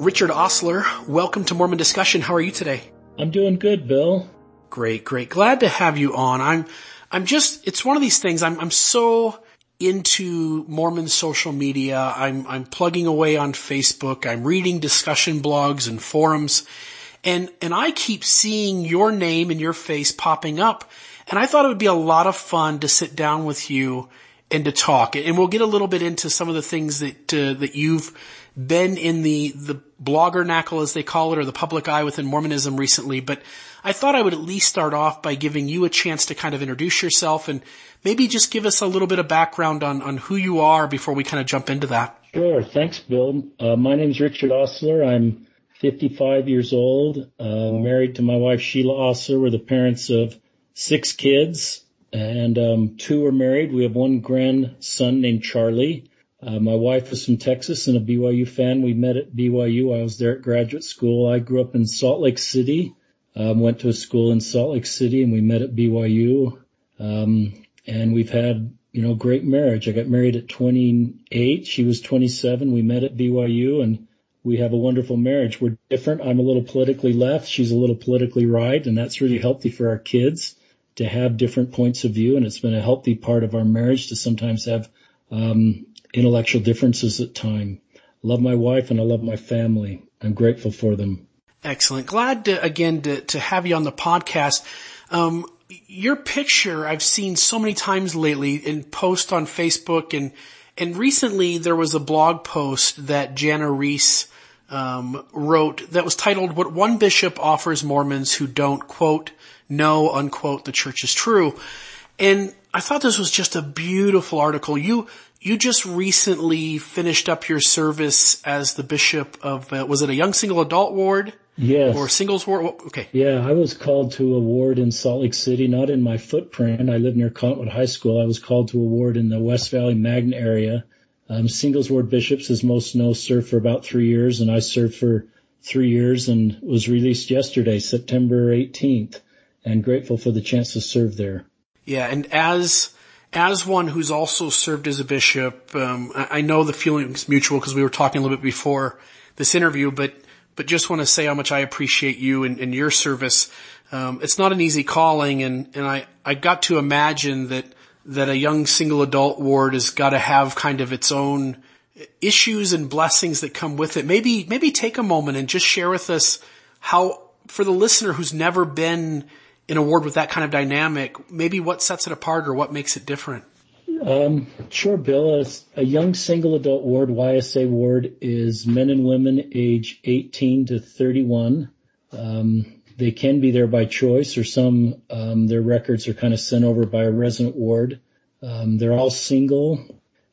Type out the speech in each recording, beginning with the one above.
Richard Ostler, welcome to Mormon Discussion. How are you today? I'm doing good, Bill. Great, great. Glad to have you on. I'm, I'm just, it's one of these things. I'm, I'm so into Mormon social media. I'm, I'm plugging away on Facebook. I'm reading discussion blogs and forums and, and I keep seeing your name and your face popping up. And I thought it would be a lot of fun to sit down with you and to talk. And we'll get a little bit into some of the things that, uh, that you've been in the, the Bloggernacle as they call it or the public eye within Mormonism recently. But I thought I would at least start off by giving you a chance to kind of introduce yourself and maybe just give us a little bit of background on, on who you are before we kind of jump into that. Sure. Thanks, Bill. Uh, my name is Richard Ostler. I'm 55 years old, uh, married to my wife Sheila Ostler. We're the parents of six kids and um, two are married. We have one grandson named Charlie. Uh, my wife is from Texas and a BYU fan. We met at BYU. I was there at graduate school. I grew up in Salt Lake City. Um, went to a school in Salt Lake City and we met at BYU. Um, and we've had, you know, great marriage. I got married at 28. She was 27. We met at BYU and we have a wonderful marriage. We're different. I'm a little politically left. She's a little politically right. And that's really healthy for our kids to have different points of view. And it's been a healthy part of our marriage to sometimes have, um, intellectual differences at time. Love my wife and I love my family. I'm grateful for them. Excellent. Glad to, again to, to have you on the podcast. Um, your picture I've seen so many times lately in posts on Facebook and and recently there was a blog post that Jana Riess, um, wrote that was titled "What One Bishop Offers Mormons Who Don't Quote Know Unquote the Church is True," and I thought this was just a beautiful article. You you just recently finished up your service as the bishop of uh, was it a young single adult ward? Yes. Or singles ward? Okay. Yeah, I was called to a ward in Salt Lake City, not in my footprint. I live near Cottonwood High School. I was called to a ward in the West Valley Magna area. Um, singles ward bishops, as most know, served for about three years, and I served for three years and was released yesterday, September 18th, and grateful for the chance to serve there. Yeah, and as as one who's also served as a bishop, um, I, I know the feeling is mutual because we were talking a little bit before this interview, but but just want to say how much I appreciate you and, and your service. Um, it's not an easy calling, and and I I got to imagine that that a young single adult ward has got to have kind of its own issues and blessings that come with it. Maybe maybe take a moment and just share with us how for the listener who's never been in a ward with that kind of dynamic, maybe what sets it apart or what makes it different. Um, sure, Bill. A, a, young single adult ward, YSA ward, is men and women age 18 to 31. Um, they can be there by choice, or some um, their records are kind of sent over by a resident ward. Um, they're all single,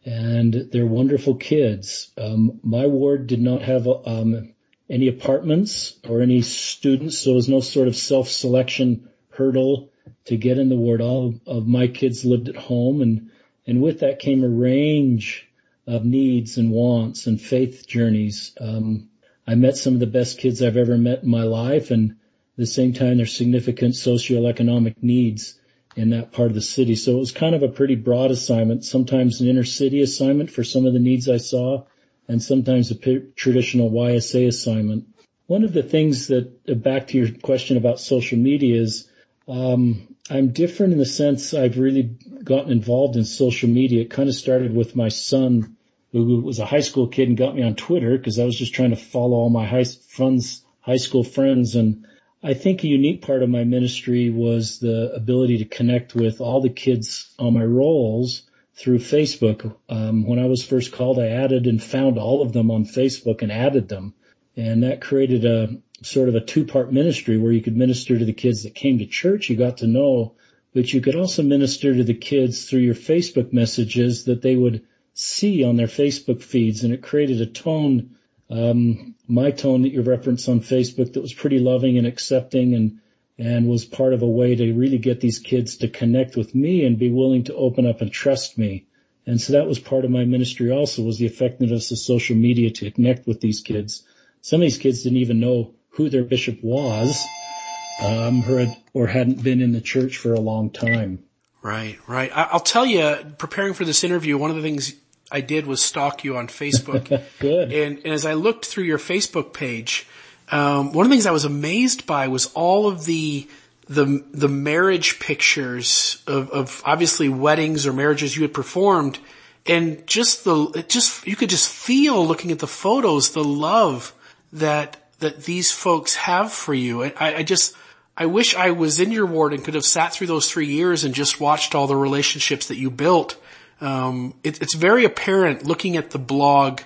and they're wonderful kids. Um, my ward did not have um, any apartments or any students, so there was no sort of self-selection hurdle to get in the ward. All of my kids lived at home and and with that came a range of needs and wants and faith journeys. Um, I met some of the best kids I've ever met in my life and at the same time there's significant socioeconomic needs in that part of the city. So it was kind of a pretty broad assignment, sometimes an inner city assignment for some of the needs I saw and sometimes a p- traditional YSA assignment. One of the things that, back to your question about social media is, um, I'm different in the sense I've really gotten involved in social media. It kind of started with my son, who was a high school kid and got me on Twitter because I was just trying to follow all my high friends, high school friends. And I think a unique part of my ministry was the ability to connect with all the kids on my rolls through Facebook. Um, when I was first called, I added and found all of them on Facebook and added them. And that created a, sort of a two part ministry where you could minister to the kids that came to church you got to know, but you could also minister to the kids through your Facebook messages that they would see on their Facebook feeds. And it created a tone, um, my tone that you referenced on Facebook that was pretty loving and accepting and, and was part of a way to really get these kids to connect with me and be willing to open up and trust me. And so that was part of my ministry also was the effectiveness of social media to connect with these kids. Some of these kids didn't even know who their bishop was, um, or, had, or hadn't been in the church for a long time. Right, right. I'll tell you, preparing for this interview, one of the things I did was stalk you on Facebook. Good. And, and, as I looked through your Facebook page, um, one of the things I was amazed by was all of the the the marriage pictures of, of obviously weddings or marriages you had performed, and just the just you could just feel looking at the photos the love that that these folks have for you. I, I just I wish I was in your ward and could have sat through those three years and just watched all the relationships that you built. Um, it, it's very apparent looking at the blog,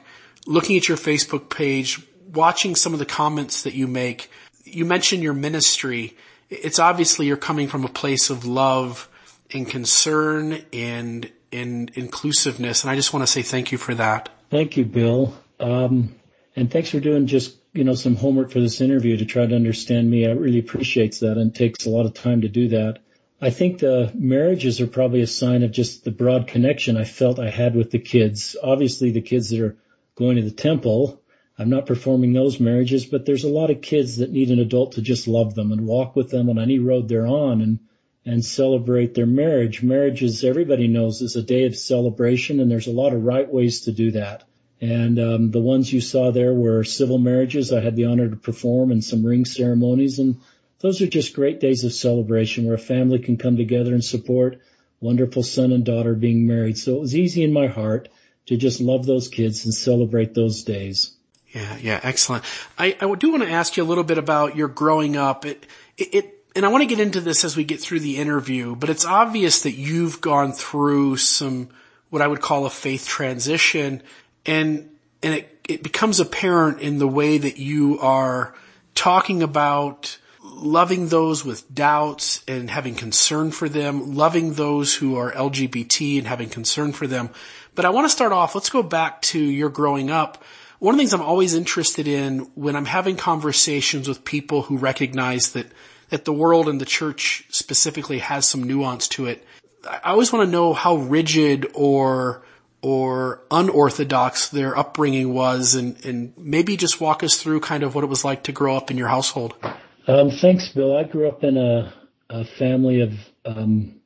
looking at your Facebook page, watching some of the comments that you make. You mentioned your ministry it's obviously you're coming from a place of love and concern and and inclusiveness. And I just want to say thank you for that. Thank you, Bill. Um, and thanks for doing just, you know, some homework for this interview to try to understand me. I really appreciate that and takes a lot of time to do that. I think the marriages are probably a sign of just the broad connection I felt I had with the kids. Obviously the kids that are going to the temple I'm not performing those marriages, but there's a lot of kids that need an adult to just love them and walk with them on any road they're on and, and celebrate their marriage. Marriage is, everybody knows, is a day of celebration and there's a lot of right ways to do that. And um, the ones you saw there were civil marriages. I had the honor to perform and some ring ceremonies, and those are just great days of celebration where a family can come together and support wonderful son and daughter being married. So it was easy in my heart to just love those kids and celebrate those days. Yeah, yeah, excellent. I, I do want to ask you a little bit about your growing up. It, it, it, and I want to get into this as we get through the interview, but it's obvious that you've gone through some, what I would call a faith transition and, and it, it becomes apparent in the way that you are talking about loving those with doubts and having concern for them, loving those who are LGBT and having concern for them. But I want to start off, let's go back to your growing up one of the things I'm always interested in when I'm having conversations with people who recognize that, that the world and the church specifically has some nuance to it, I always want to know how rigid or, or unorthodox their upbringing was and, and maybe just walk us through kind of what it was like to grow up in your household. Um, thanks, Bill. I grew up in a, a family of, um,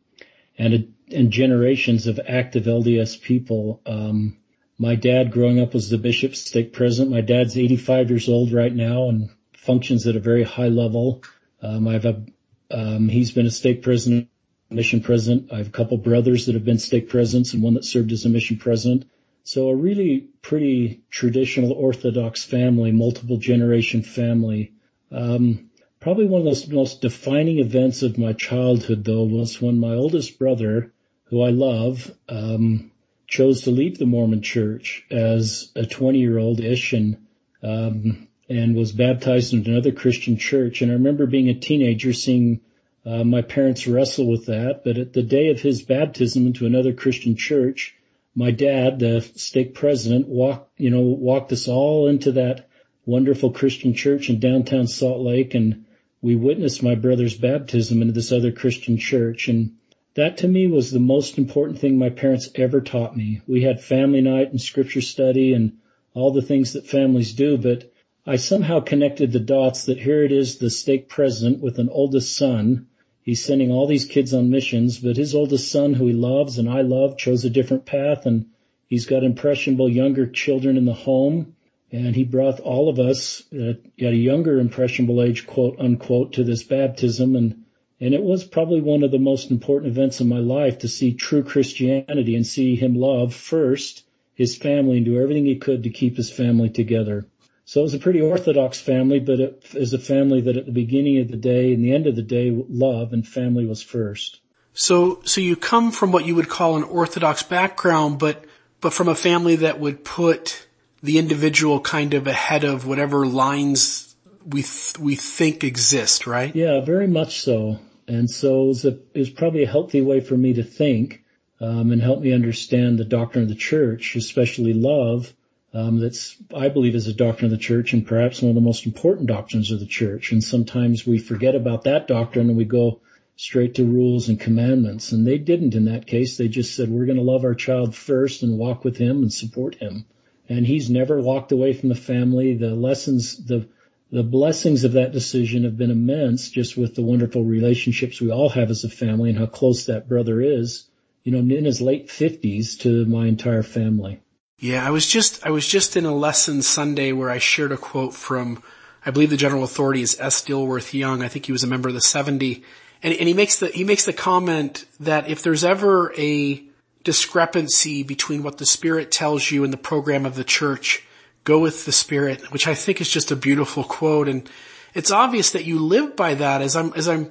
and, a, and generations of active LDS people. Um, my dad growing up was the bishop stake president. My dad's 85 years old right now and functions at a very high level. Um, I've a, um, he's been a stake president, mission president. I have a couple brothers that have been stake presidents and one that served as a mission president. So a really pretty traditional Orthodox family, multiple generation family. Um, probably one of the most defining events of my childhood though was when my oldest brother, who I love, um, chose to leave the Mormon church as a 20 year old ish and, um, and was baptized into another Christian church. And I remember being a teenager seeing uh, my parents wrestle with that. But at the day of his baptism into another Christian church, my dad, the stake president, walked, you know, walked us all into that wonderful Christian church in downtown Salt Lake and we witnessed my brother's baptism into this other Christian church. And that to me was the most important thing my parents ever taught me. We had family night and scripture study and all the things that families do, but I somehow connected the dots that here it is the stake president with an oldest son. He's sending all these kids on missions, but his oldest son who he loves and I love chose a different path and he's got impressionable younger children in the home and he brought all of us at a younger impressionable age, quote unquote, to this baptism and and it was probably one of the most important events in my life to see true Christianity and see him love first his family and do everything he could to keep his family together. So it was a pretty orthodox family, but it is a family that at the beginning of the day and the end of the day, love and family was first. So, so you come from what you would call an orthodox background, but, but from a family that would put the individual kind of ahead of whatever lines we th- we think exist, right? Yeah, very much so. And so it was, a, it was probably a healthy way for me to think um, and help me understand the doctrine of the church, especially love. Um, that's I believe is a doctrine of the church and perhaps one of the most important doctrines of the church. And sometimes we forget about that doctrine and we go straight to rules and commandments. And they didn't in that case. They just said we're going to love our child first and walk with him and support him. And he's never walked away from the family. The lessons, the the blessings of that decision have been immense just with the wonderful relationships we all have as a family and how close that brother is, you know, in his late fifties to my entire family. Yeah, I was just, I was just in a lesson Sunday where I shared a quote from, I believe the general authority is S. Dilworth Young. I think he was a member of the 70. And, and he makes the, he makes the comment that if there's ever a discrepancy between what the Spirit tells you and the program of the church, go with the Spirit, which I think is just a beautiful quote. And it's obvious that you live by that as I'm, as I'm,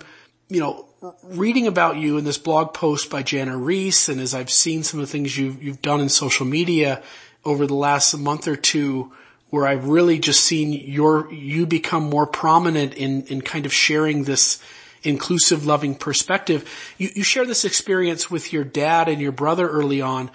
you know, reading about you in this blog post by Jana Riess, and as I've seen some of the things you've, you've done in social media over the last month or two, where I've really just seen your, you become more prominent in, in kind of sharing this inclusive, loving perspective. You, you share this experience with your dad and your brother early on.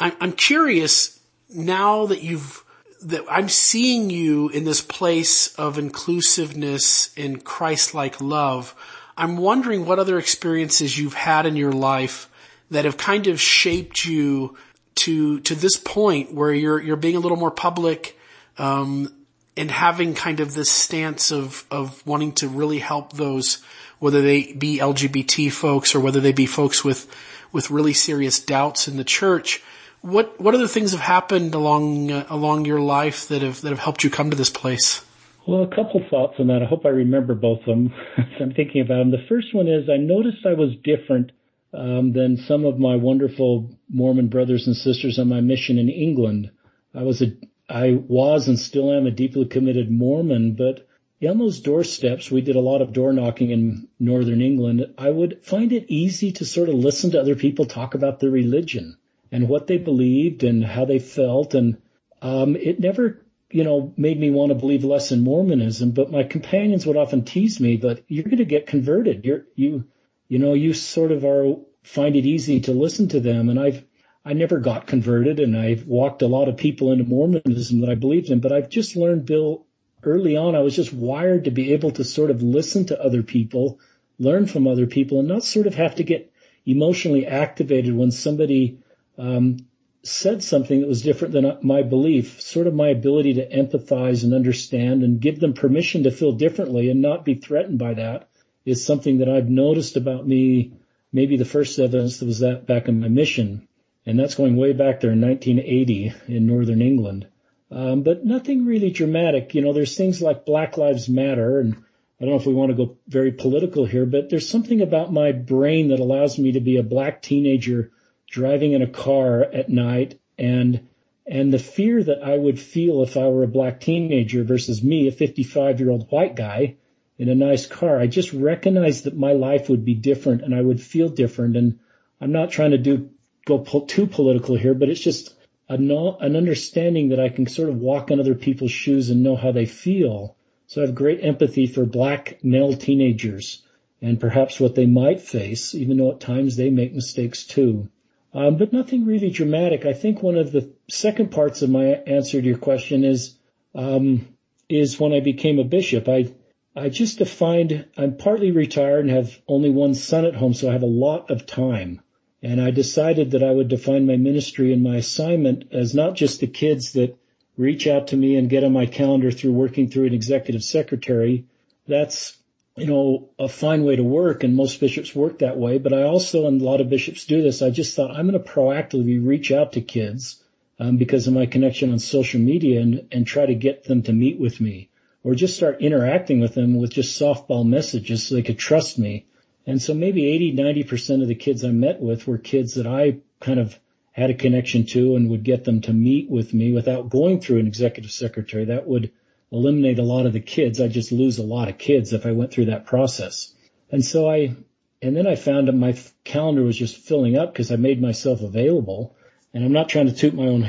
I'm, I'm curious now that you've, that I'm seeing you in this place of inclusiveness and Christ-like love. I'm wondering what other experiences you've had in your life that have kind of shaped you to to this point where you're you're being a little more public um, and having kind of this stance of of wanting to really help those whether they be LGBT folks or whether they be folks with with really serious doubts in the church. What what other things have happened along uh, along your life that have that have helped you come to this place? Well, a couple thoughts on that. I hope I remember both of them. I'm thinking about them. The first one is I noticed I was different um, than some of my wonderful Mormon brothers and sisters on my mission in England. I was a, I was and still am a deeply committed Mormon, but on those doorsteps, we did a lot of door knocking in northern England. I would find it easy to sort of listen to other people talk about their religion and what they believed and how they felt. And um, it never you know, made me want to believe less in Mormonism, but my companions would often tease me, but you're going to get converted. You're, you, you know, you sort of are, find it easy to listen to them. And I've, I never got converted and I've walked a lot of people into Mormonism that I believed in, but I've just learned, Bill, early on, I was just wired to be able to sort of listen to other people, learn from other people and not sort of have to get emotionally activated when somebody, um, said something that was different than my belief, sort of my ability to empathize and understand and give them permission to feel differently and not be threatened by that is something that I've noticed about me. Maybe the first evidence was that back in my mission. And that's going way back there in 1980 in Northern England. Um, but nothing really dramatic. You know, there's things like Black Lives Matter and I don't know if we want to go very political here, but there's something about my brain that allows me to be a black teenager driving in a car at night and and the fear that I would feel if I were a black teenager versus me, a 55 year old white guy in a nice car, I just recognized that my life would be different and I would feel different. And I'm not trying to do go po- too political here, but it's just a no, an understanding that I can sort of walk in other people's shoes and know how they feel. So I have great empathy for black male teenagers and perhaps what they might face, even though at times they make mistakes too. Um, but nothing really dramatic. I think one of the second parts of my answer to your question is um, is when I became a bishop. I I just defined I'm partly retired and have only one son at home, so I have a lot of time. And I decided that I would define my ministry and my assignment as not just the kids that reach out to me and get on my calendar through working through an executive secretary. That's you know, a fine way to work and most bishops work that way. But I also, and a lot of bishops do this, I just thought I'm going to proactively reach out to kids um, because of my connection on social media and, and try to get them to meet with me or just start interacting with them with just softball messages so they could trust me. And so maybe 80, 90% of the kids I met with were kids that I kind of had a connection to and would get them to meet with me without going through an executive secretary. That would eliminate a lot of the kids. I'd just lose a lot of kids if I went through that process. And so I, and then I found that my calendar was just filling up because I made myself available. And I'm not trying to toot my own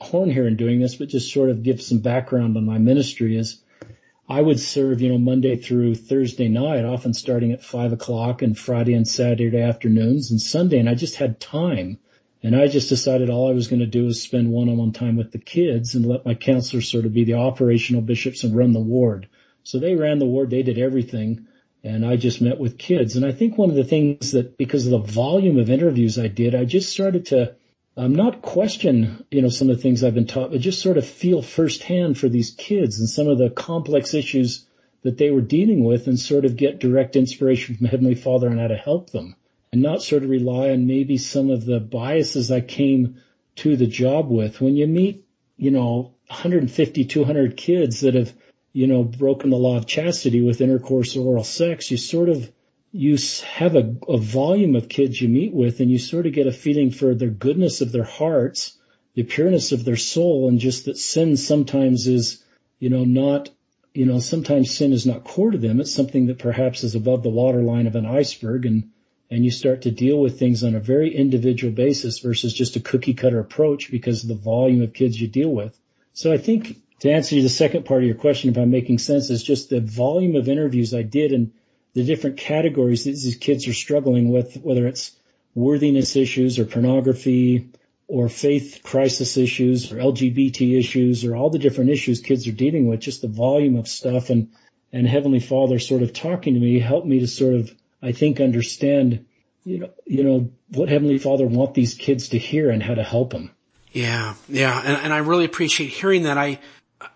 horn here in doing this, but just sort of give some background on my ministry is I would serve, you know, Monday through Thursday night, often starting at five o'clock and Friday and Saturday afternoons and Sunday. And I just had time and I just decided all I was going to do is spend one-on-one time with the kids and let my counselors sort of be the operational bishops and run the ward. So they ran the ward, they did everything, and I just met with kids. And I think one of the things that because of the volume of interviews I did, I just started to um, not question, you know, some of the things I've been taught, but just sort of feel firsthand for these kids and some of the complex issues that they were dealing with and sort of get direct inspiration from Heavenly Father on how to help them and not sort of rely on maybe some of the biases I came to the job with. When you meet, you know, 150, 200 kids that have, you know, broken the law of chastity with intercourse or oral sex, you sort of, you have a, a volume of kids you meet with and you sort of get a feeling for the goodness of their hearts, the pureness of their soul, and just that sin sometimes is, you know, not, you know, sometimes sin is not core to them. It's something that perhaps is above the waterline of an iceberg and, and you start to deal with things on a very individual basis versus just a cookie cutter approach because of the volume of kids you deal with. So I think to answer the second part of your question, if I'm making sense, is just the volume of interviews I did and the different categories that these kids are struggling with, whether it's worthiness issues or pornography or faith crisis issues or LGBT issues or all the different issues kids are dealing with, just the volume of stuff and, and Heavenly Father sort of talking to me helped me to sort of I think understand, you know, you know, what Heavenly Father want these kids to hear and how to help them. Yeah, yeah, and, and I really appreciate hearing that. I,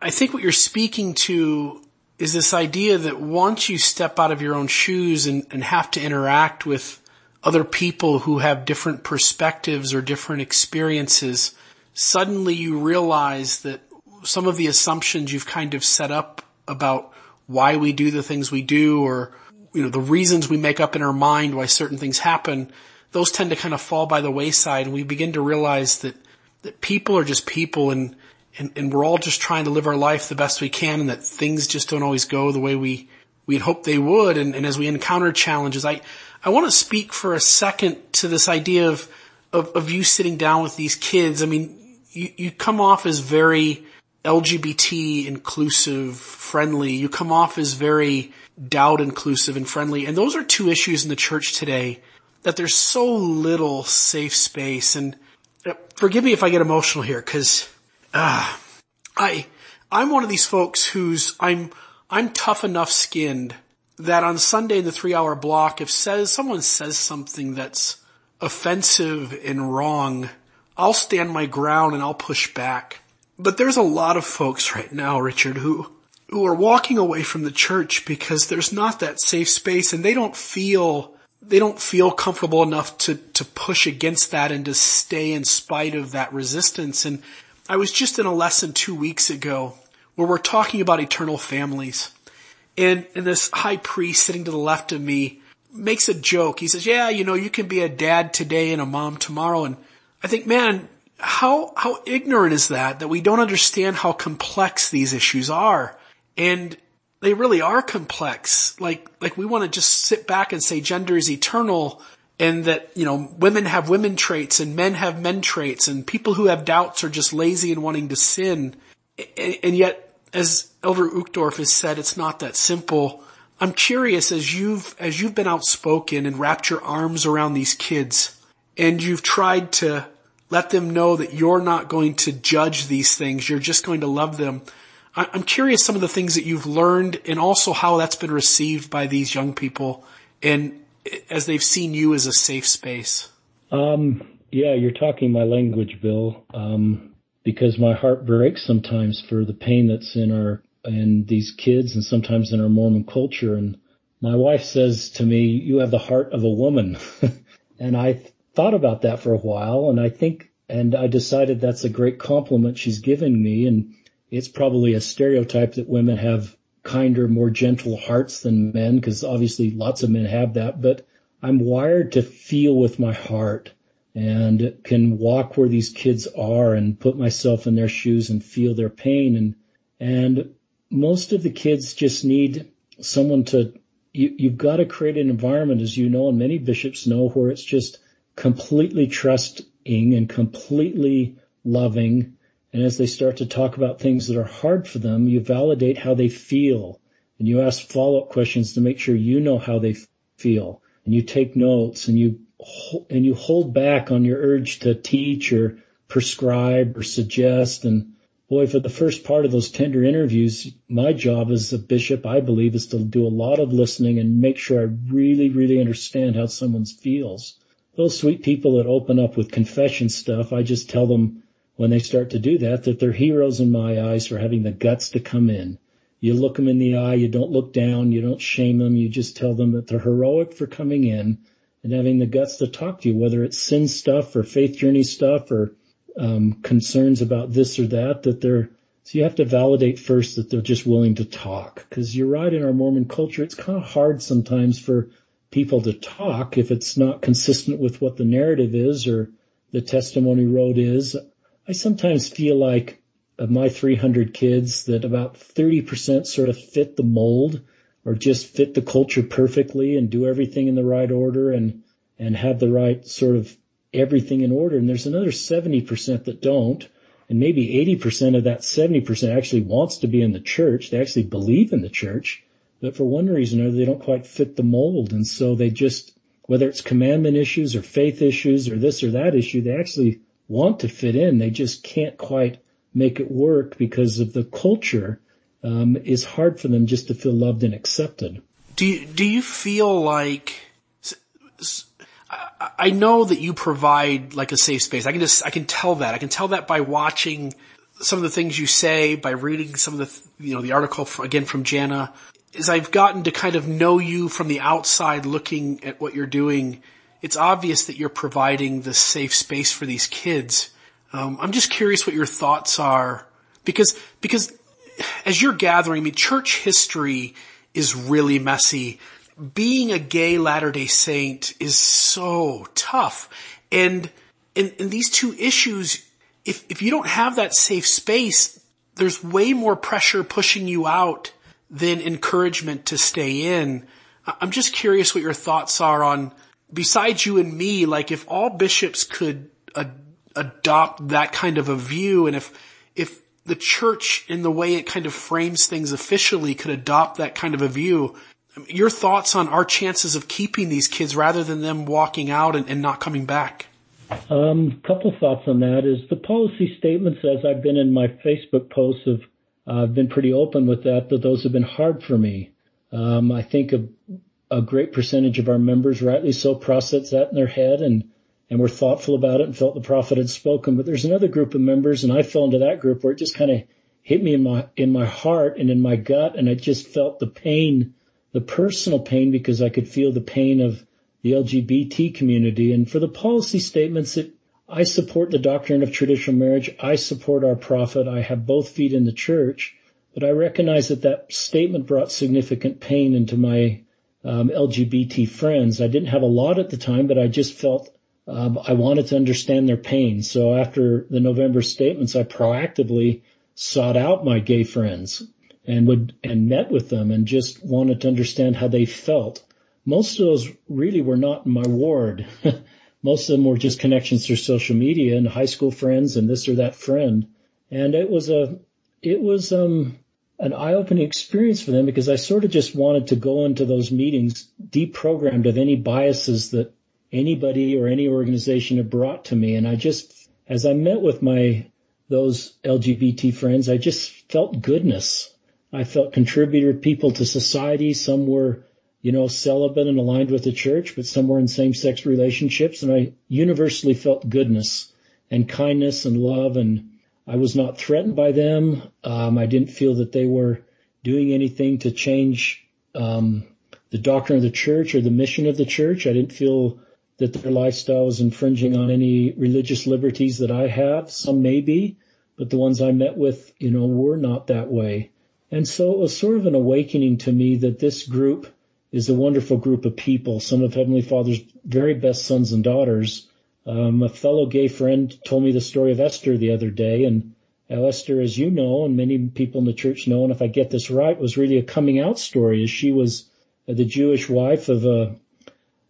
I think what you're speaking to is this idea that once you step out of your own shoes and, and have to interact with other people who have different perspectives or different experiences, suddenly you realize that some of the assumptions you've kind of set up about why we do the things we do or you know, the reasons we make up in our mind why certain things happen, those tend to kind of fall by the wayside and we begin to realize that, that people are just people and, and, and we're all just trying to live our life the best we can and that things just don't always go the way we, we'd hoped they would. And, and as we encounter challenges, I, I want to speak for a second to this idea of, of, of you sitting down with these kids. I mean, you, you come off as very LGBT inclusive, friendly. You come off as very doubt inclusive and friendly. And those are two issues in the church today that there's so little safe space. And uh, forgive me if I get emotional here because, uh, I, I'm one of these folks who's, I'm, I'm tough enough skinned that on Sunday in the three hour block, if says, someone says something that's offensive and wrong, I'll stand my ground and I'll push back. But there's a lot of folks right now, Richard, who, who are walking away from the church because there's not that safe space and they don't feel they don't feel comfortable enough to to push against that and to stay in spite of that resistance. And I was just in a lesson 2 weeks ago where we're talking about eternal families. And and this high priest sitting to the left of me makes a joke. He says yeah you know you can be a dad today and a mom tomorrow. And I think man how how ignorant is that that we don't understand how complex these issues are and they really are complex. Like, like we want to just sit back and say gender is eternal and that, you know, women have women traits and men have men traits and people who have doubts are just lazy and wanting to sin. And, and yet, as Elder Uchtdorf has said, it's not that simple. I'm curious as you've, as you've been outspoken and wrapped your arms around these kids and you've tried to let them know that you're not going to judge these things. You're just going to love them. I'm curious some of the things that you've learned and also how that's been received by these young people and as they've seen you as a safe space. Um, yeah, you're talking my language, Bill, um, because my heart breaks sometimes for the pain that's in our, in these kids and sometimes in our Mormon culture. And my wife says to me, you have the heart of a woman. and I thought about that for a while and I think, and I decided that's a great compliment she's giving me. And it's probably a stereotype that women have kinder, more gentle hearts than men, because obviously lots of men have that, but I'm wired to feel with my heart and can walk where these kids are and put myself in their shoes and feel their pain. And, and most of the kids just need someone to, you, you've got to create an environment, as you know, and many bishops know, where it's just completely trusting and completely loving and as they start to talk about things that are hard for them, you validate how they feel and you ask follow-up questions to make sure you know how they feel and you take notes and you, and you hold back on your urge to teach or prescribe or suggest. And boy, for the first part of those tender interviews, my job as a bishop, I believe, is to do a lot of listening and make sure I really, really understand how someone feels. Those sweet people that open up with confession stuff, I just tell them, when they start to do that, that they're heroes in my eyes for having the guts to come in. You look them in the eye, you don't look down, you don't shame them, you just tell them that they're heroic for coming in and having the guts to talk to you, whether it's sin stuff or faith journey stuff or um, concerns about this or that, that they're, so you have to validate first that they're just willing to talk. Cause you're right in our Mormon culture, it's kind of hard sometimes for people to talk if it's not consistent with what the narrative is or the testimony road is. I sometimes feel like of my 300 kids that about 30% sort of fit the mold or just fit the culture perfectly and do everything in the right order and, and have the right sort of everything in order. And there's another 70% that don't. And maybe 80% of that 70% actually wants to be in the church. They actually believe in the church, but for one reason or another, they don't quite fit the mold. And so they just, whether it's commandment issues or faith issues or this or that issue, they actually want to fit in. They just can't quite make it work because of the culture um, is hard for them just to feel loved and accepted. Do you, do you feel like I know that you provide like a safe space. I can just I can tell that. I can tell that by watching some of the things you say, by reading some of the you know the article again from Jana. As I've gotten to kind of know you from the outside, looking at what you're doing, it's obvious that you're providing the safe space for these kids. Um, I'm just curious what your thoughts are because because as you're gathering, I mean, church history is really messy. Being a gay Latter-day Saint is so tough. And in, in these two issues, if, if you don't have that safe space, there's way more pressure pushing you out than encouragement to stay in. I'm just curious what your thoughts are on, besides you and me, like if all bishops could ad- adopt that kind of a view and if, if the church in the way it kind of frames things officially could adopt that kind of a view. Your thoughts on our chances of keeping these kids rather than them walking out and, and not coming back? Um, couple thoughts on that is the policy statements, as I've been in my Facebook posts, have uh, been pretty open with that. That those have been hard for me. Um, I think a, great percentage of our members, rightly so, process that in their head and and were thoughtful about it and felt the prophet had spoken. But there's another group of members, and I fell into that group where it just kind of hit me in my in my heart and in my gut, and I just felt the pain, the personal pain, because I could feel the pain of the LGBT community. And for the policy statements, I support the doctrine of traditional marriage. I support our prophet. I have both feet in the church, but I recognize that that statement brought significant pain into my um, LGBT friends. I didn't have a lot at the time, but I just felt um, I wanted to understand their pain. So after the November statements, I proactively sought out my gay friends and would and met with them and just wanted to understand how they felt. Most of those really were not in my ward. Most of them were just connections through social media and high school friends and this or that friend. And it was a, it was, um, an eye-opening experience for them because I sort of just wanted to go into those meetings deprogrammed of any biases that anybody or any organization had brought to me. And I just, as I met with my, those LGBT friends, I just felt goodness. I felt contributor people to society. Some were, you know, celibate and aligned with the church, but some were in same-sex relationships. And I universally felt goodness and kindness and love. And I was not threatened by them. Um, I didn't feel that they were doing anything to change, um, the doctrine of the church or the mission of the church. I didn't feel that their lifestyle was infringing on any religious liberties that I have. Some may be, but the ones I met with, you know, were not that way. And so it was sort of an awakening to me that this group is a wonderful group of people, some of Heavenly Father's very best sons and daughters. Um, a fellow gay friend told me the story of Esther the other day, and Esther, as you know, and many people in the church know, and if I get this right, was really a coming out story as she was the Jewish wife of a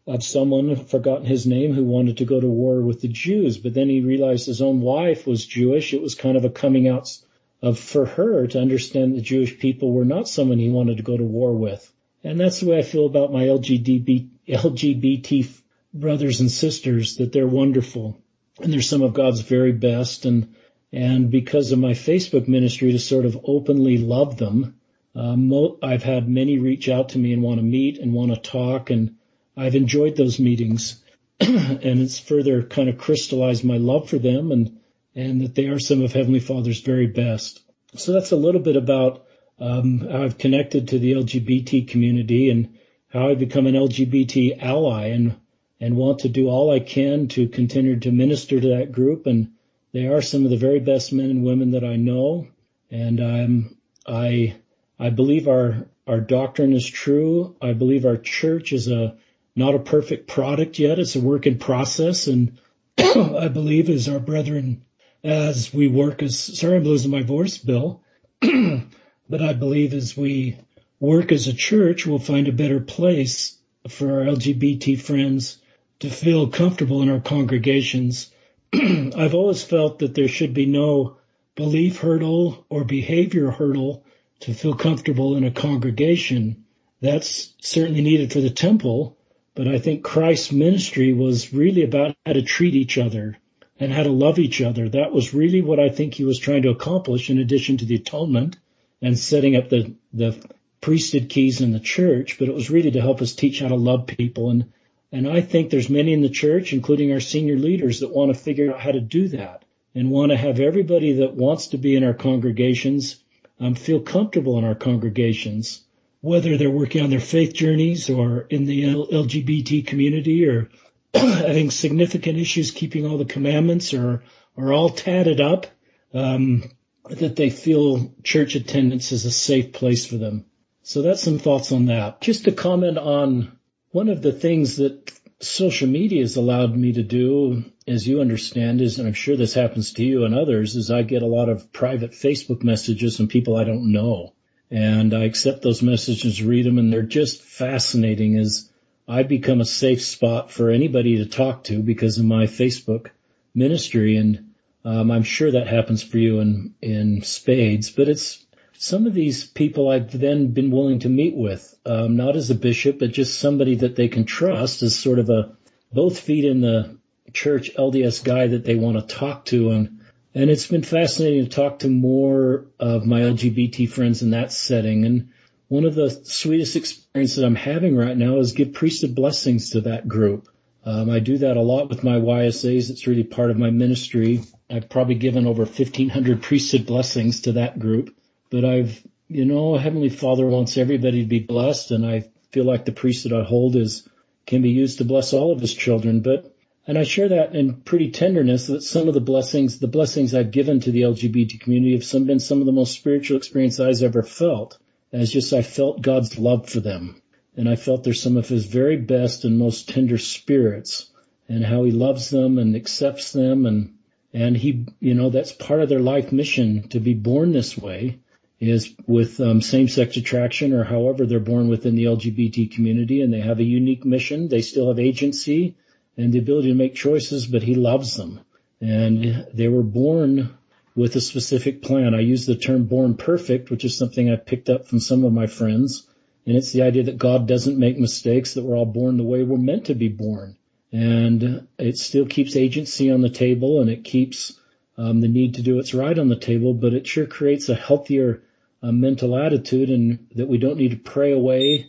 of someone, forgotten his name, who wanted to go to war with the Jews, but then he realized his own wife was Jewish. It was kind of a coming out of for her to understand the Jewish people were not someone he wanted to go to war with. And that's the way I feel about my LGBT, LGBT brothers and sisters, that they're wonderful and they're some of God's very best. And, and because of my Facebook ministry to sort of openly love them, um, I've had many reach out to me and want to meet and want to talk and I've enjoyed those meetings and it's further kind of crystallized my love for them and, and that they are some of Heavenly Father's very best. So that's a little bit about um, how I've connected to the LGBT community and how I've become an LGBT ally and and want to do all I can to continue to minister to that group and They are some of the very best men and women that I know, and I'm I I believe our our doctrine is true. I believe our church is a not a perfect product yet. It's a work in process, and I believe as our brethren, as we work as sorry, I'm losing my voice, Bill, but I believe as we work as a church, we'll find a better place for our LGBT friends to feel comfortable in our congregations. I've always felt that there should be no belief hurdle or behavior hurdle to feel comfortable in a congregation. That's certainly needed for the temple, but I think Christ's ministry was really about how to treat each other and how to love each other. That was really what I think he was trying to accomplish in addition to the atonement and setting up the, the priesthood keys in the church, but it was really to help us teach how to love people. And, and I think there's many in the church, including our senior leaders that want to figure out how to do that and want to have everybody that wants to be in our congregations um, feel comfortable in our congregations, whether they're working on their faith journeys or in the LGBT community or having significant issues keeping all the commandments or are all tatted up, um, that they feel church attendance is a safe place for them. So that's some thoughts on that. Just to comment on one of the things that social media has allowed me to do, as you understand, is, and I'm sure this happens to you and others, is I get a lot of private Facebook messages from people I don't know. And I accept those messages, read them, and they're just fascinating as I become a safe spot for anybody to talk to because of my Facebook ministry. And um, I'm sure that happens for you in, in spades, but it's some of these people I've then been willing to meet with, um, not as a bishop, but just somebody that they can trust as sort of a both feet in the church LDS guy that they want to talk to. And, and it's been fascinating to talk to more of my LGBT friends in that setting. And one of the sweetest experiences I'm having right now is give priesthood blessings to that group. Um, I do that a lot with my YSAs. It's really part of my ministry. I've probably given over 1500 priesthood blessings to that group. But I've, you know, Heavenly Father wants everybody to be blessed, and I feel like the priesthood I hold is can be used to bless all of His children. But and I share that in pretty tenderness that some of the blessings, the blessings I've given to the LGBT community have some been some of the most spiritual experience I've ever felt. As just I felt God's love for them. And I felt they're some of his very best and most tender spirits and how he loves them and accepts them and and he you know that's part of their life mission to be born this way is with um, same-sex attraction or however they're born within the LGBT community and they have a unique mission. They still have agency and the ability to make choices, but he loves them. And they were born with a specific plan. I use the term born perfect, which is something I picked up from some of my friends. And it's the idea that God doesn't make mistakes, that we're all born the way we're meant to be born. And it still keeps agency on the table and it keeps um, the need to do what's right on the table, but it sure creates a healthier a mental attitude and that we don't need to pray away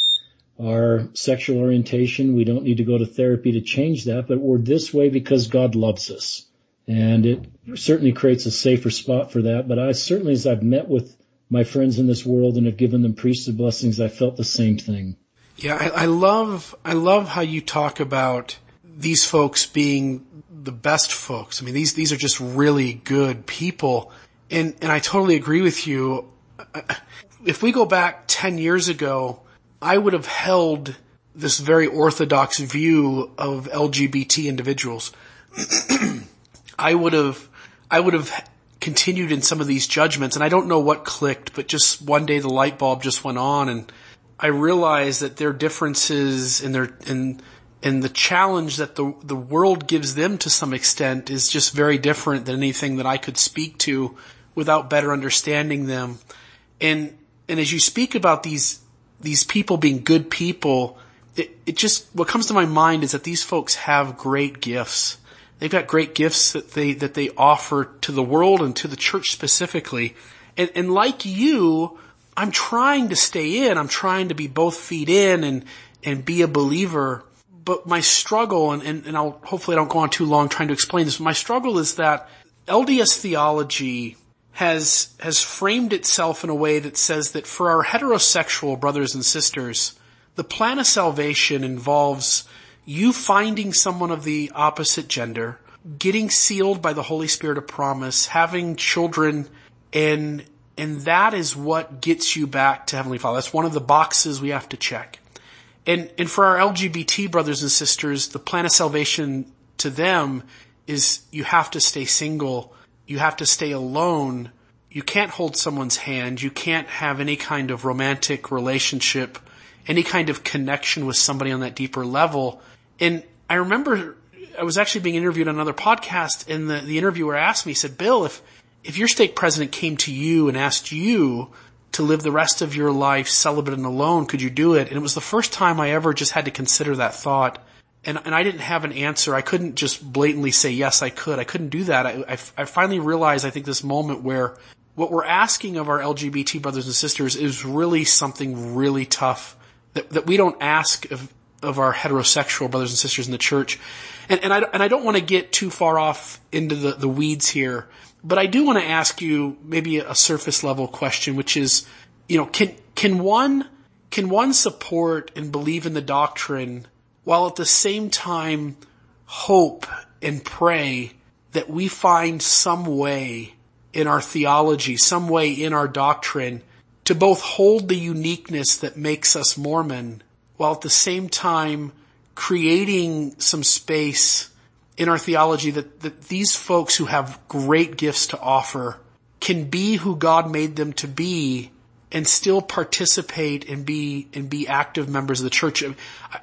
our sexual orientation. We don't need to go to therapy to change that, but we're this way because God loves us. And it certainly creates a safer spot for that. But I certainly, as I've met with my friends in this world and have given them priesthood blessings, I felt the same thing. Yeah, I, I love, I love how you talk about these folks being the best folks. I mean, these, these are just really good people. And, and I totally agree with you if we go back 10 years ago, I would have held this very orthodox view of LGBT individuals. I would have, I would have continued in some of these judgments and I don't know what clicked, but just one day the light bulb just went on and I realized that their differences and their, and, and the challenge that the, the world gives them to some extent is just very different than anything that I could speak to without better understanding them. And, and as you speak about these, these people being good people, it, it just, what comes to my mind is that these folks have great gifts. They've got great gifts that they, that they offer to the world and to the church specifically. And, and like you, I'm trying to stay in. I'm trying to be both feet in and, and be a believer. But my struggle, and, and, and I'll, hopefully I don't go on too long trying to explain this, my struggle is that LDS theology has, has framed itself in a way that says that for our heterosexual brothers and sisters, the plan of salvation involves you finding someone of the opposite gender getting sealed by the Holy Spirit of promise, having children, and and that is what gets you back to Heavenly Father. That's one of the boxes we have to check. And and for our LGBT brothers and sisters, the plan of salvation to them is you have to stay single, you have to stay alone. You can't hold someone's hand. You can't have any kind of romantic relationship, any kind of connection with somebody on that deeper level. And I remember I was actually being interviewed on another podcast and the, the interviewer asked me, he said, Bill, if, if your state president came to you and asked you to live the rest of your life celibate and alone, could you do it? And it was the first time I ever just had to consider that thought. And, and I didn't have an answer. I couldn't just blatantly say, yes, I could. I couldn't do that. I, I, I finally realized, I think this moment where what we're asking of our LGBT brothers and sisters is really something really tough that, that we don't ask of, of our heterosexual brothers and sisters in the church. And, and I, and I don't want to get too far off into the, the weeds here, but I do want to ask you maybe a surface level question, which is, you know, can, can one, can one support and believe in the doctrine while at the same time hope and pray that we find some way in our theology, some way in our doctrine to both hold the uniqueness that makes us Mormon while at the same time creating some space in our theology that, that these folks who have great gifts to offer can be who God made them to be and still participate and be and be active members of the church.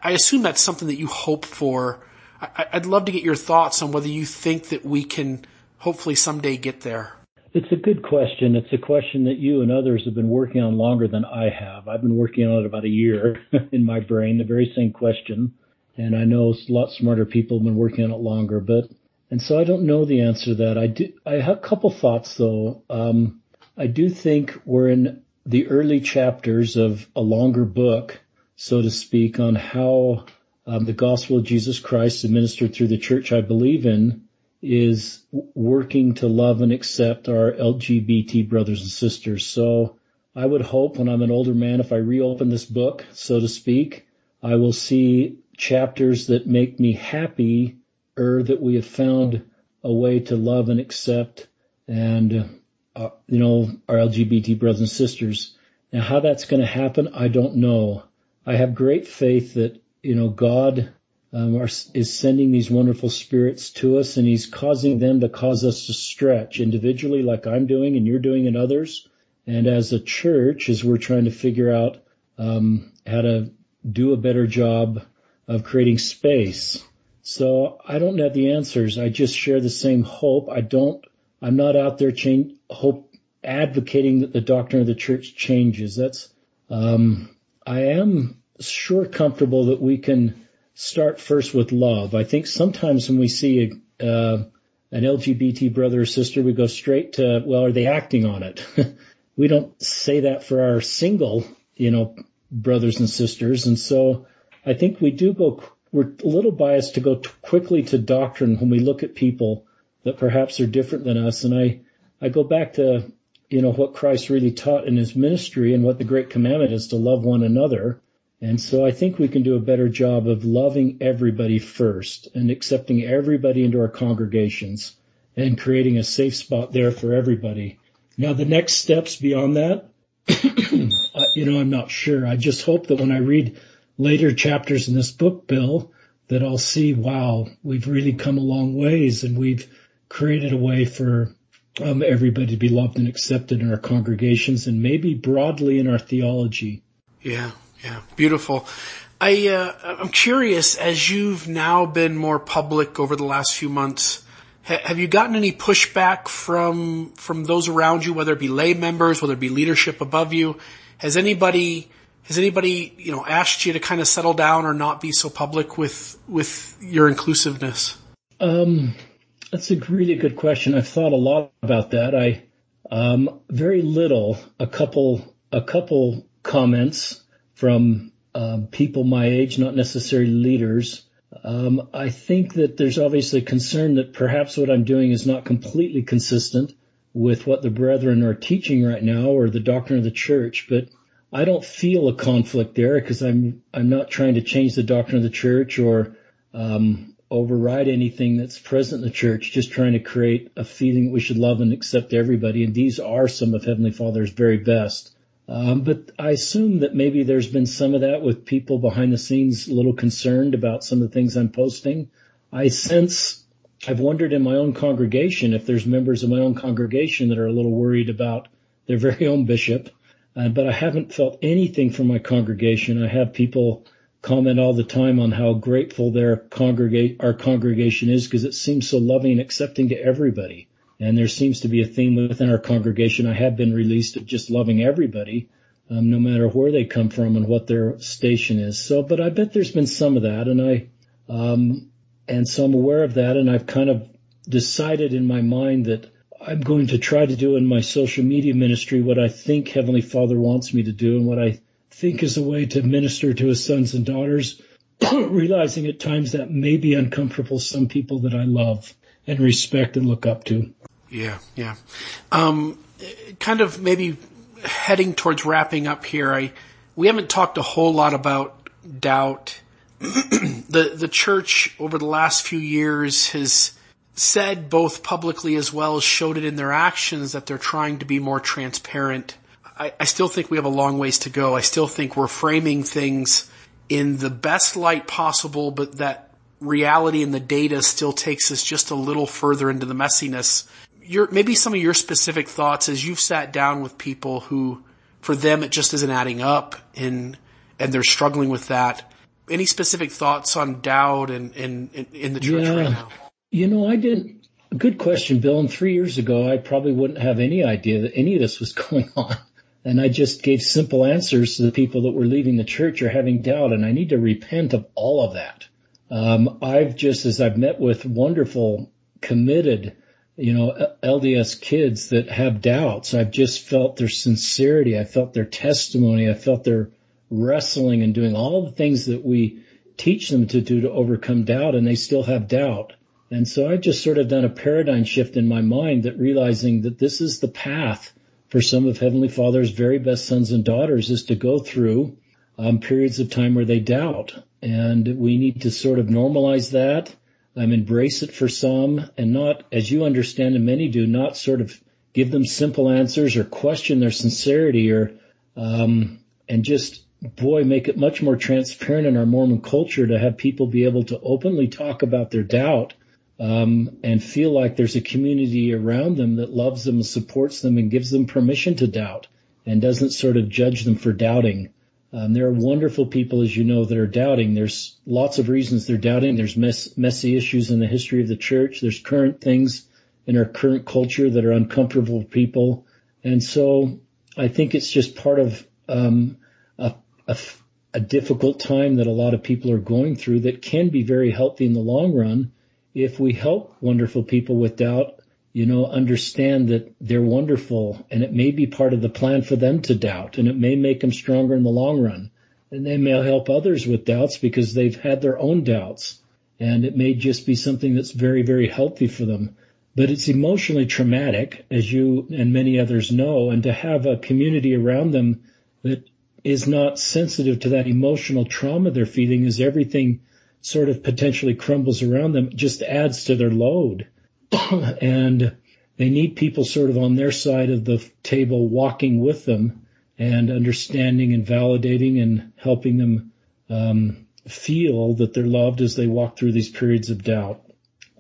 I assume that's something that you hope for. I'd love to get your thoughts on whether you think that we can hopefully someday get there. It's a good question. It's a question that you and others have been working on longer than I have. I've been working on it about a year in my brain, the very same question. And I know a lot smarter people have been working on it longer, but, and so I don't know the answer to that. I do, I have a couple thoughts though. Um, I do think we're in the early chapters of a longer book, so to speak, on how um, the gospel of Jesus Christ administered through the church I believe in is working to love and accept our LGBT brothers and sisters. So I would hope when I'm an older man, if I reopen this book, so to speak, I will see chapters that make me happy or that we have found a way to love and accept and, uh, you know, our LGBT brothers and sisters. Now how that's going to happen, I don't know. I have great faith that, you know, God um, are, is sending these wonderful spirits to us and he's causing them to cause us to stretch individually like I'm doing and you're doing and others. And as a church, as we're trying to figure out um, how to do a better job of creating space. So I don't have the answers. I just share the same hope. I don't, I'm not out there change, hope advocating that the doctrine of the church changes. That's, um, I am sure comfortable that we can start first with love. I think sometimes when we see a, uh, an LGBT brother or sister, we go straight to, well, are they acting on it? we don't say that for our single, you know, brothers and sisters. And so I think we do go, we're a little biased to go t- quickly to doctrine when we look at people that perhaps are different than us. And I, I go back to, you know, what Christ really taught in his ministry and what the great commandment is to love one another. And so I think we can do a better job of loving everybody first and accepting everybody into our congregations and creating a safe spot there for everybody. Now the next steps beyond that, uh, you know, I'm not sure. I just hope that when I read later chapters in this book, Bill, that I'll see, wow, we've really come a long ways and we've created a way for um, everybody to be loved and accepted in our congregations and maybe broadly in our theology. Yeah. Yeah, beautiful. I uh, I'm curious as you've now been more public over the last few months. Ha- have you gotten any pushback from from those around you, whether it be lay members, whether it be leadership above you? Has anybody has anybody you know asked you to kind of settle down or not be so public with with your inclusiveness? Um, that's a really good question. I've thought a lot about that. I um, very little. A couple a couple comments from um, people my age, not necessarily leaders. Um, I think that there's obviously concern that perhaps what I'm doing is not completely consistent with what the brethren are teaching right now or the doctrine of the church, but I don't feel a conflict there because I'm I'm not trying to change the doctrine of the church or um, override anything that's present in the church, just trying to create a feeling that we should love and accept everybody. And these are some of Heavenly Father's very best. Um, but I assume that maybe there's been some of that with people behind the scenes a little concerned about some of the things I'm posting. I sense I've wondered in my own congregation if there's members of my own congregation that are a little worried about their very own bishop. Uh, but I haven't felt anything from my congregation. I have people comment all the time on how grateful their congregate our congregation is because it seems so loving and accepting to everybody. And there seems to be a theme within our congregation. I have been released of just loving everybody, um, no matter where they come from and what their station is. So, but I bet there's been some of that, and I, um, and so I'm aware of that, and I've kind of decided in my mind that I'm going to try to do in my social media ministry what I think Heavenly Father wants me to do, and what I think is a way to minister to his sons and daughters, realizing at times that may be uncomfortable some people that I love and respect and look up to. Yeah, yeah. Um, kind of maybe heading towards wrapping up here. I we haven't talked a whole lot about doubt. the the church over the last few years has said both publicly as well as showed it in their actions that they're trying to be more transparent I, I still think we have a long ways to go. I still think we're framing things in the best light possible, but that reality and the data still takes us just a little further into the messiness. Your, maybe some of your specific thoughts as you've sat down with people who, for them, it just isn't adding up and, and they're struggling with that. Any specific thoughts on doubt and, and, and in the church yeah. right now? You know, I didn't, good question, Bill. And three years ago, I probably wouldn't have any idea that any of this was going on. And I just gave simple answers to the people that were leaving the church or having doubt. And I need to repent of all of that. Um, I've just, as I've met with wonderful, committed, you know, LDS kids that have doubts, I've just felt their sincerity. I felt their testimony. I felt their wrestling and doing all the things that we teach them to do to overcome doubt and they still have doubt. And so I've just sort of done a paradigm shift in my mind that realizing that this is the path for some of Heavenly Father's very best sons and daughters is to go through um, periods of time where they doubt. And we need to sort of normalize that, um, embrace it for some, and not, as you understand and many do, not sort of give them simple answers or question their sincerity or, um, and just, boy, make it much more transparent in our Mormon culture to have people be able to openly talk about their doubt um, and feel like there's a community around them that loves them, supports them, and gives them permission to doubt, and doesn't sort of judge them for doubting. Um, there are wonderful people, as you know, that are doubting. There's lots of reasons they're doubting. There's mess, messy issues in the history of the church. There's current things in our current culture that are uncomfortable for people, and so I think it's just part of um, a, a, a difficult time that a lot of people are going through that can be very healthy in the long run if we help wonderful people with doubt, you know, understand that they're wonderful and it may be part of the plan for them to doubt and it may make them stronger in the long run. And they may help others with doubts because they've had their own doubts and it may just be something that's very, very healthy for them. But it's emotionally traumatic, as you and many others know, and to have a community around them that is not sensitive to that emotional trauma they're feeling is everything sort of potentially crumbles around them just adds to their load. and they need people sort of on their side of the table walking with them and understanding and validating and helping them um, feel that they're loved as they walk through these periods of doubt.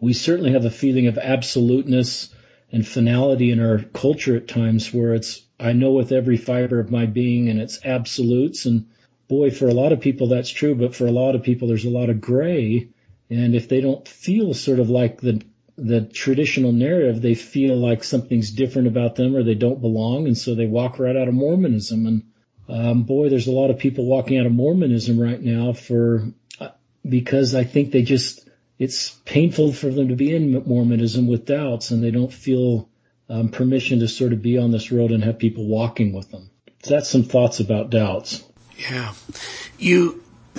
We certainly have a feeling of absoluteness and finality in our culture at times where it's I know with every fiber of my being and it's absolutes and boy, for a lot of people that's true, but for a lot of people there's a lot of gray. And if they don't feel sort of like the the traditional narrative, they feel like something's different about them or they don't belong, and so they walk right out of Mormonism. And um, boy, there's a lot of people walking out of Mormonism right now for uh, because I think they just it's painful for them to be in Mormonism with doubts, and they don't feel um, permission to sort of be on this road and have people walking with them. So that's some thoughts about doubts. Yeah. You,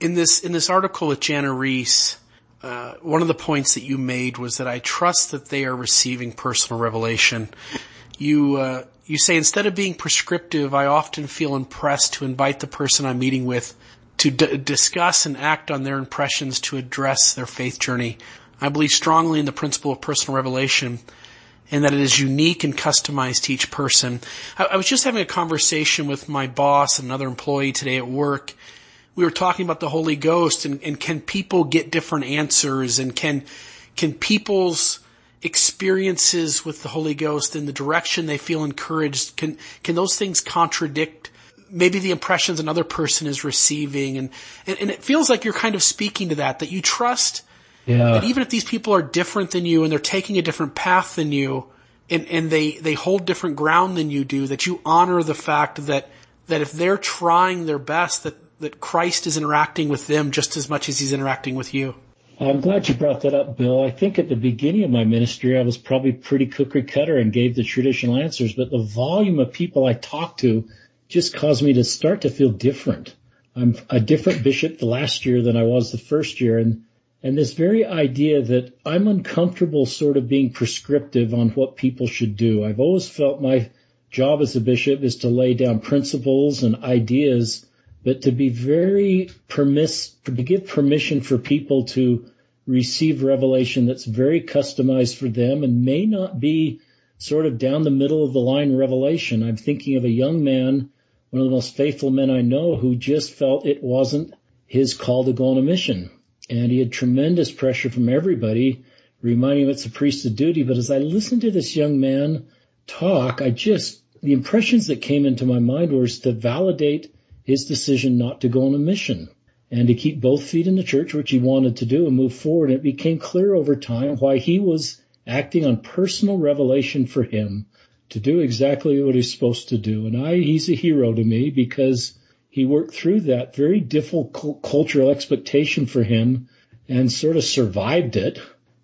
in this, in this article with Jana Riess, uh, one of the points that you made was that I trust that they are receiving personal revelation. You, uh, you say instead of being prescriptive, I often feel impressed to invite the person I'm meeting with to d- discuss and act on their impressions to address their faith journey. I believe strongly in the principle of personal revelation and that it is unique and customized to each person. I, I was just having a conversation with my boss, and another employee today at work. We were talking about the Holy Ghost and, and can people get different answers and can, can people's experiences with the Holy Ghost and the direction they feel encouraged, can, can those things contradict maybe the impressions another person is receiving? And, and, and it feels like you're kind of speaking to that, that you trust yeah. that even if these people are different than you and they're taking a different path than you, and, and they, they hold different ground than you do, that you honor the fact that, that if they're trying their best, that, that Christ is interacting with them just as much as he's interacting with you. I'm glad you brought that up, Bill. I think at the beginning of my ministry, I was probably pretty cookie cutter and gave the traditional answers, but the volume of people I talked to just caused me to start to feel different. I'm a different bishop the last year than I was the first year. And, and this very idea that I'm uncomfortable sort of being prescriptive on what people should do. I've always felt my job as a bishop is to lay down principles and ideas, but to be very permiss, to give permission for people to receive revelation that's very customized for them and may not be sort of down the middle of the line revelation. I'm thinking of a young man, one of the most faithful men I know who just felt it wasn't his call to go on a mission. And he had tremendous pressure from everybody, reminding him it's a priesthood duty. But as I listened to this young man talk, I just, the impressions that came into my mind was to validate his decision not to go on a mission and to keep both feet in the church, which he wanted to do and move forward. And it became clear over time why he was acting on personal revelation for him to do exactly what he's supposed to do. And I, he's a hero to me because he worked through that very difficult cultural expectation for him and sort of survived it.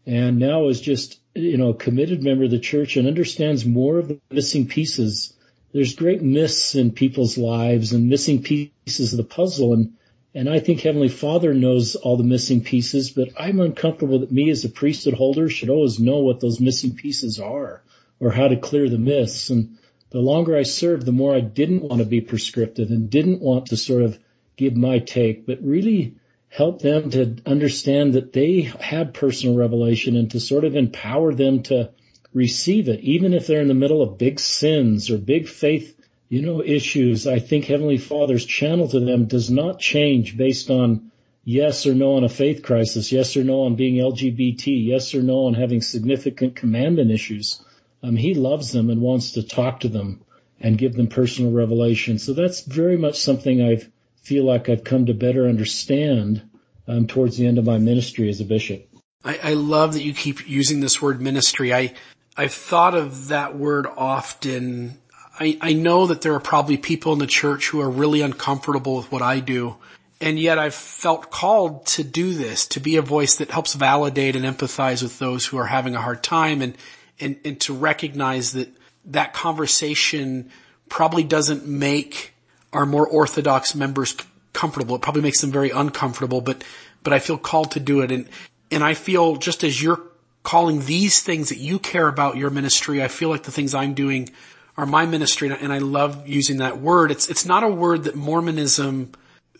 And now is just, you know, a committed member of the church and understands more of the missing pieces. There's great myths in people's lives and missing pieces of the puzzle. And and I think Heavenly Father knows all the missing pieces, but I'm uncomfortable that me as a priesthood holder should always know what those missing pieces are or how to clear the myths. And the longer I served, the more I didn't want to be prescriptive and didn't want to sort of give my take, but really help them to understand that they had personal revelation and to sort of empower them to receive it, even if they're in the middle of big sins or big faith you know, issues, I think Heavenly Father's channel to them does not change based on yes or no on a faith crisis, yes or no on being LGBT, yes or no on having significant commandment issues. Um, he loves them and wants to talk to them and give them personal revelation. So that's very much something I feel like I've come to better understand um, towards the end of my ministry as a bishop. I, I love that you keep using this word ministry. I I've thought of that word often I, I know that there are probably people in the church who are really uncomfortable with what I do. And yet I've felt called to do this, to be a voice that helps validate and empathize with those who are having a hard time and, and, and to recognize that that conversation probably doesn't make our more orthodox members comfortable. It probably makes them very uncomfortable, but, but I feel called to do it. And, and I feel just as you're calling these things that you care about your ministry, I feel like the things I'm doing are my ministry, and I love using that word. It's it's not a word that Mormonism,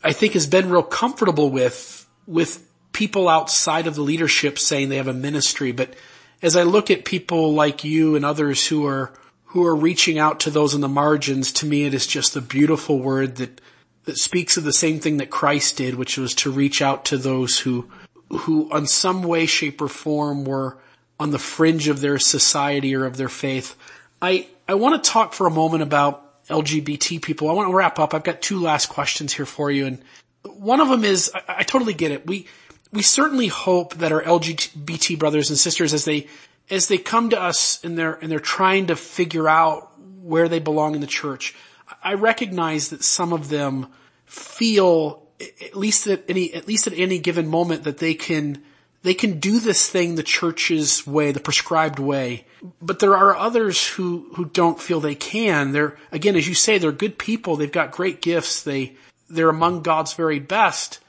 I think, has been real comfortable with with people outside of the leadership saying they have a ministry. But as I look at people like you and others who are who are reaching out to those in the margins, to me it is just a beautiful word that that speaks of the same thing that Christ did, which was to reach out to those who who on some way, shape, or form were on the fringe of their society or of their faith. I I want to talk for a moment about LGBT people. I want to wrap up. I've got two last questions here for you. And one of them is, I, I totally get it. We, we certainly hope that our LGBT brothers and sisters, as they, as they come to us and they're, and they're trying to figure out where they belong in the church, I recognize that some of them feel, at least at any, at least at any given moment that they can, they can do this thing the church's way, the prescribed way. But there are others who, who don't feel they can. They're, again, as you say, they're good people. They've got great gifts. They, they're among God's very best.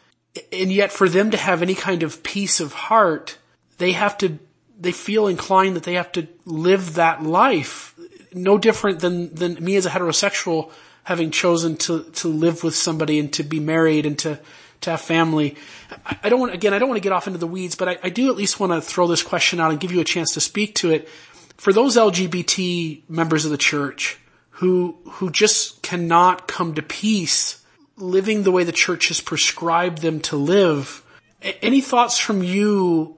And yet for them to have any kind of peace of heart, they have to, they feel inclined that they have to live that life. No different than, than me as a heterosexual having chosen to, to live with somebody and to be married and to, to have family. I, I don't want, again, I don't want to get off into the weeds, but I, I do at least want to throw this question out and give you a chance to speak to it. For those LGBT members of the church who, who just cannot come to peace living the way the church has prescribed them to live, any thoughts from you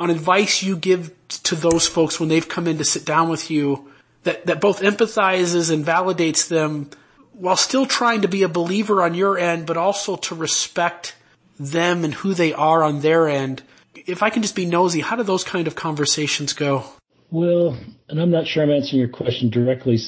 on advice you give to those folks when they've come in to sit down with you that, that both empathizes and validates them while still trying to be a believer on your end, but also to respect them and who they are on their end. If I can just be nosy, how do those kind of conversations go? Well, and I'm not sure I'm answering your question directly.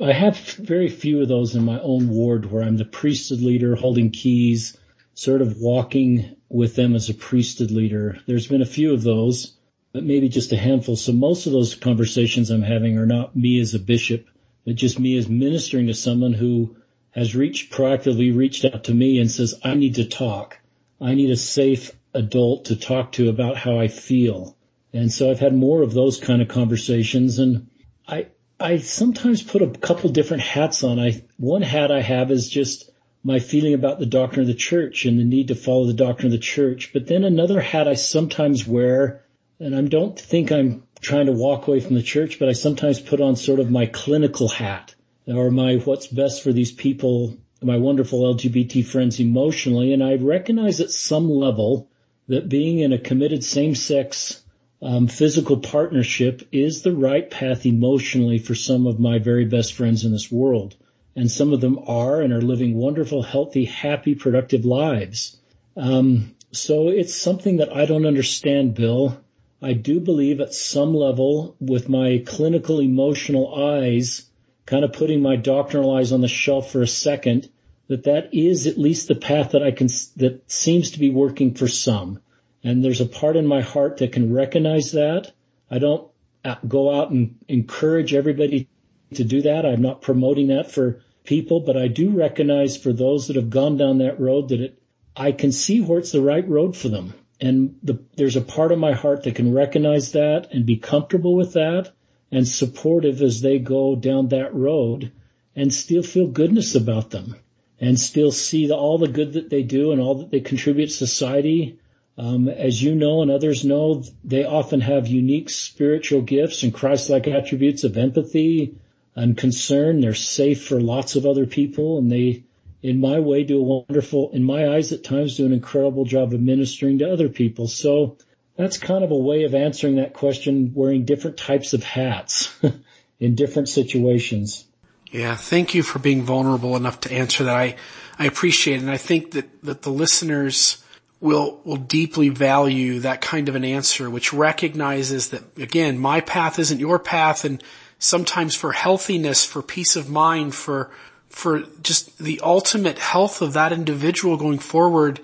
I have very few of those in my own ward where I'm the priesthood leader holding keys, sort of walking with them as a priesthood leader. There's been a few of those, but maybe just a handful. So most of those conversations I'm having are not me as a bishop, but just me as ministering to someone who has reached proactively reached out to me and says, I need to talk. I need a safe adult to talk to about how I feel. And so I've had more of those kind of conversations and I, I sometimes put a couple different hats on. I, one hat I have is just my feeling about the doctrine of the church and the need to follow the doctrine of the church. But then another hat I sometimes wear, and I don't think I'm trying to walk away from the church, but I sometimes put on sort of my clinical hat or my what's best for these people, my wonderful LGBT friends emotionally. And I recognize at some level that being in a committed same-sex um, physical partnership is the right path emotionally for some of my very best friends in this world and some of them are and are living wonderful, healthy, happy, productive lives. Um, so it's something that I don't understand, Bill. I do believe at some level with my clinical emotional eyes, kind of putting my doctrinal eyes on the shelf for a second, that that is at least the path that I can, that seems to be working for some. And there's a part in my heart that can recognize that. I don't go out and encourage everybody to do that. I'm not promoting that for people, but I do recognize for those that have gone down that road that it, I can see where it's the right road for them. And the, there's a part of my heart that can recognize that and be comfortable with that and supportive as they go down that road and still feel goodness about them and still see all the good that they do and all that they contribute to society. Um, as you know and others know, they often have unique spiritual gifts and Christ-like attributes of empathy, and concern. They're safe for lots of other people and they, in my way, do a wonderful, in my eyes at times, do an incredible job of ministering to other people. So that's kind of a way of answering that question, wearing different types of hats in different situations. Yeah, thank you for being vulnerable enough to answer that. I, I appreciate it. And I think that, that the listeners will, will deeply value that kind of an answer, which recognizes that, again, my path isn't your path and sometimes for healthiness, for peace of mind, for, for just the ultimate health of that individual going forward,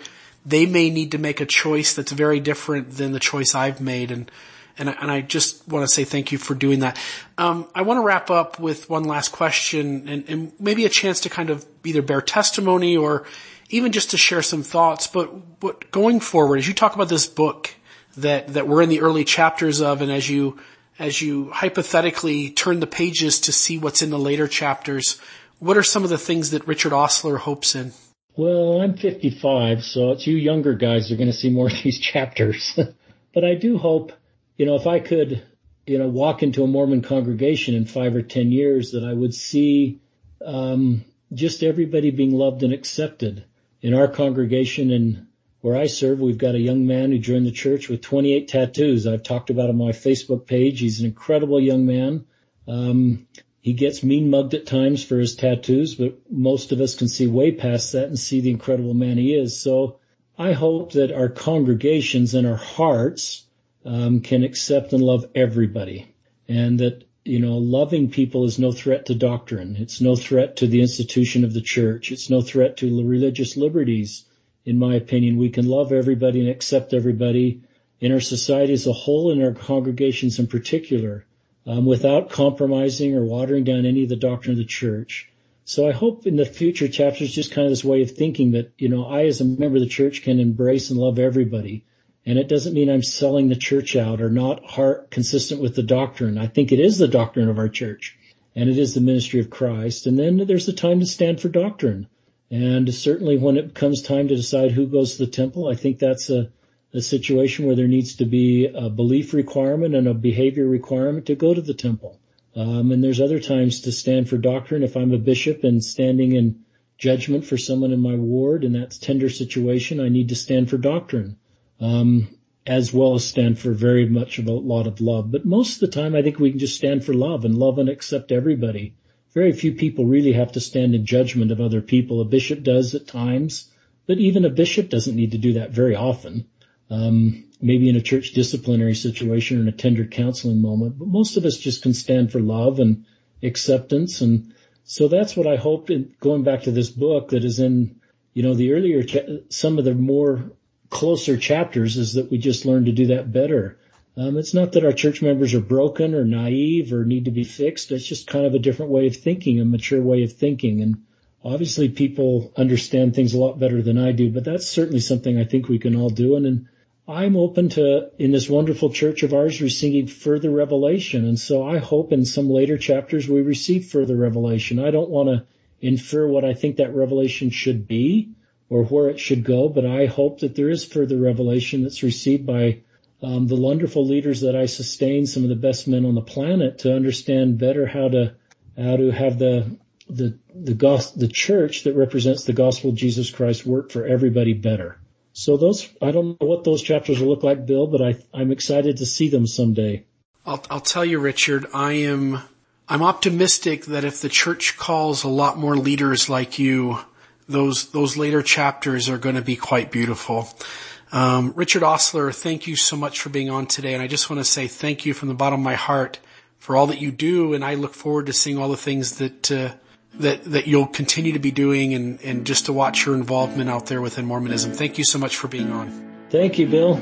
they may need to make a choice that's very different than the choice I've made. And, and I, and I just want to say thank you for doing that. Um, I want to wrap up with one last question and, and maybe a chance to kind of either bear testimony or even just to share some thoughts. But, but going forward, as you talk about this book that, that we're in the early chapters of and as you as you hypothetically turn the pages to see what's in the later chapters, what are some of the things that Richard Ostler hopes in? Well, I'm 55, so it's you younger guys are going to see more of these chapters. but I do hope, you know, if I could, you know, walk into a Mormon congregation in five or ten years, that I would see um, just everybody being loved and accepted. In our congregation in where I serve, we've got a young man who joined the church with 28 tattoos. I've talked about him on my Facebook page. He's an incredible young man. Um, he gets mean mugged at times for his tattoos, but most of us can see way past that and see the incredible man he is. So I hope that our congregations and our hearts um, can accept and love everybody, and that you know loving people is no threat to doctrine. It's no threat to the institution of the church. It's no threat to religious liberties in my opinion. We can love everybody and accept everybody in our society as a whole, in our congregations in particular, um, without compromising or watering down any of the doctrine of the church. So I hope in the future chapters, just kind of this way of thinking that, you know, I as a member of the church can embrace and love everybody. And it doesn't mean I'm selling the church out or not heart consistent with the doctrine. I think it is the doctrine of our church. and it is the ministry of Christ. And then there's the time to stand for doctrine. And certainly when it comes time to decide who goes to the temple, I think that's a, a situation where there needs to be a belief requirement and a behavior requirement to go to the temple. Um, and there's other times to stand for doctrine. If I'm a bishop and standing in judgment for someone in my ward and that's tender situation, I need to stand for doctrine. Um, as well as stand for very much of a lot of love. But most of the time, I think we can just stand for love and love and accept everybody. Very few people really have to stand in judgment of other people. A bishop does at times, but even a bishop doesn't need to do that very often. Um, maybe in a church disciplinary situation or in a tender counseling moment, but most of us just can stand for love and acceptance. And so that's what I hope in going back to this book that is in, you know, the earlier, some of the more closer chapters is that we just learn to do that better. Um, it's not that our church members are broken or naive or need to be fixed. It's just kind of a different way of thinking, a mature way of thinking. And obviously people understand things a lot better than I do, but that's certainly something I think we can all do. And, and I'm open to, in this wonderful church of ours, receiving further revelation. And so I hope in some later chapters we receive further revelation. I don't want to infer what I think that revelation should be or where it should go, but I hope that there is further revelation that's received by um, the wonderful leaders that I sustain, some of the best men on the planet, to understand better how to how to have the the the gospel, the church that represents the gospel of Jesus Christ work for everybody better. So those I don't know what those chapters will look like, Bill, but I I'm excited to see them someday. I'll I'll tell you, Richard, I am I'm optimistic that if the church calls a lot more leaders like you those those later chapters are going to be quite beautiful. Um, Richard Ostler, thank you so much for being on today, and I just want to say thank you from the bottom of my heart for all that you do, and I look forward to seeing all the things that uh, that that you'll continue to be doing, and and just to watch your involvement out there within Mormonism. Thank you so much for being on. Thank you, Bill.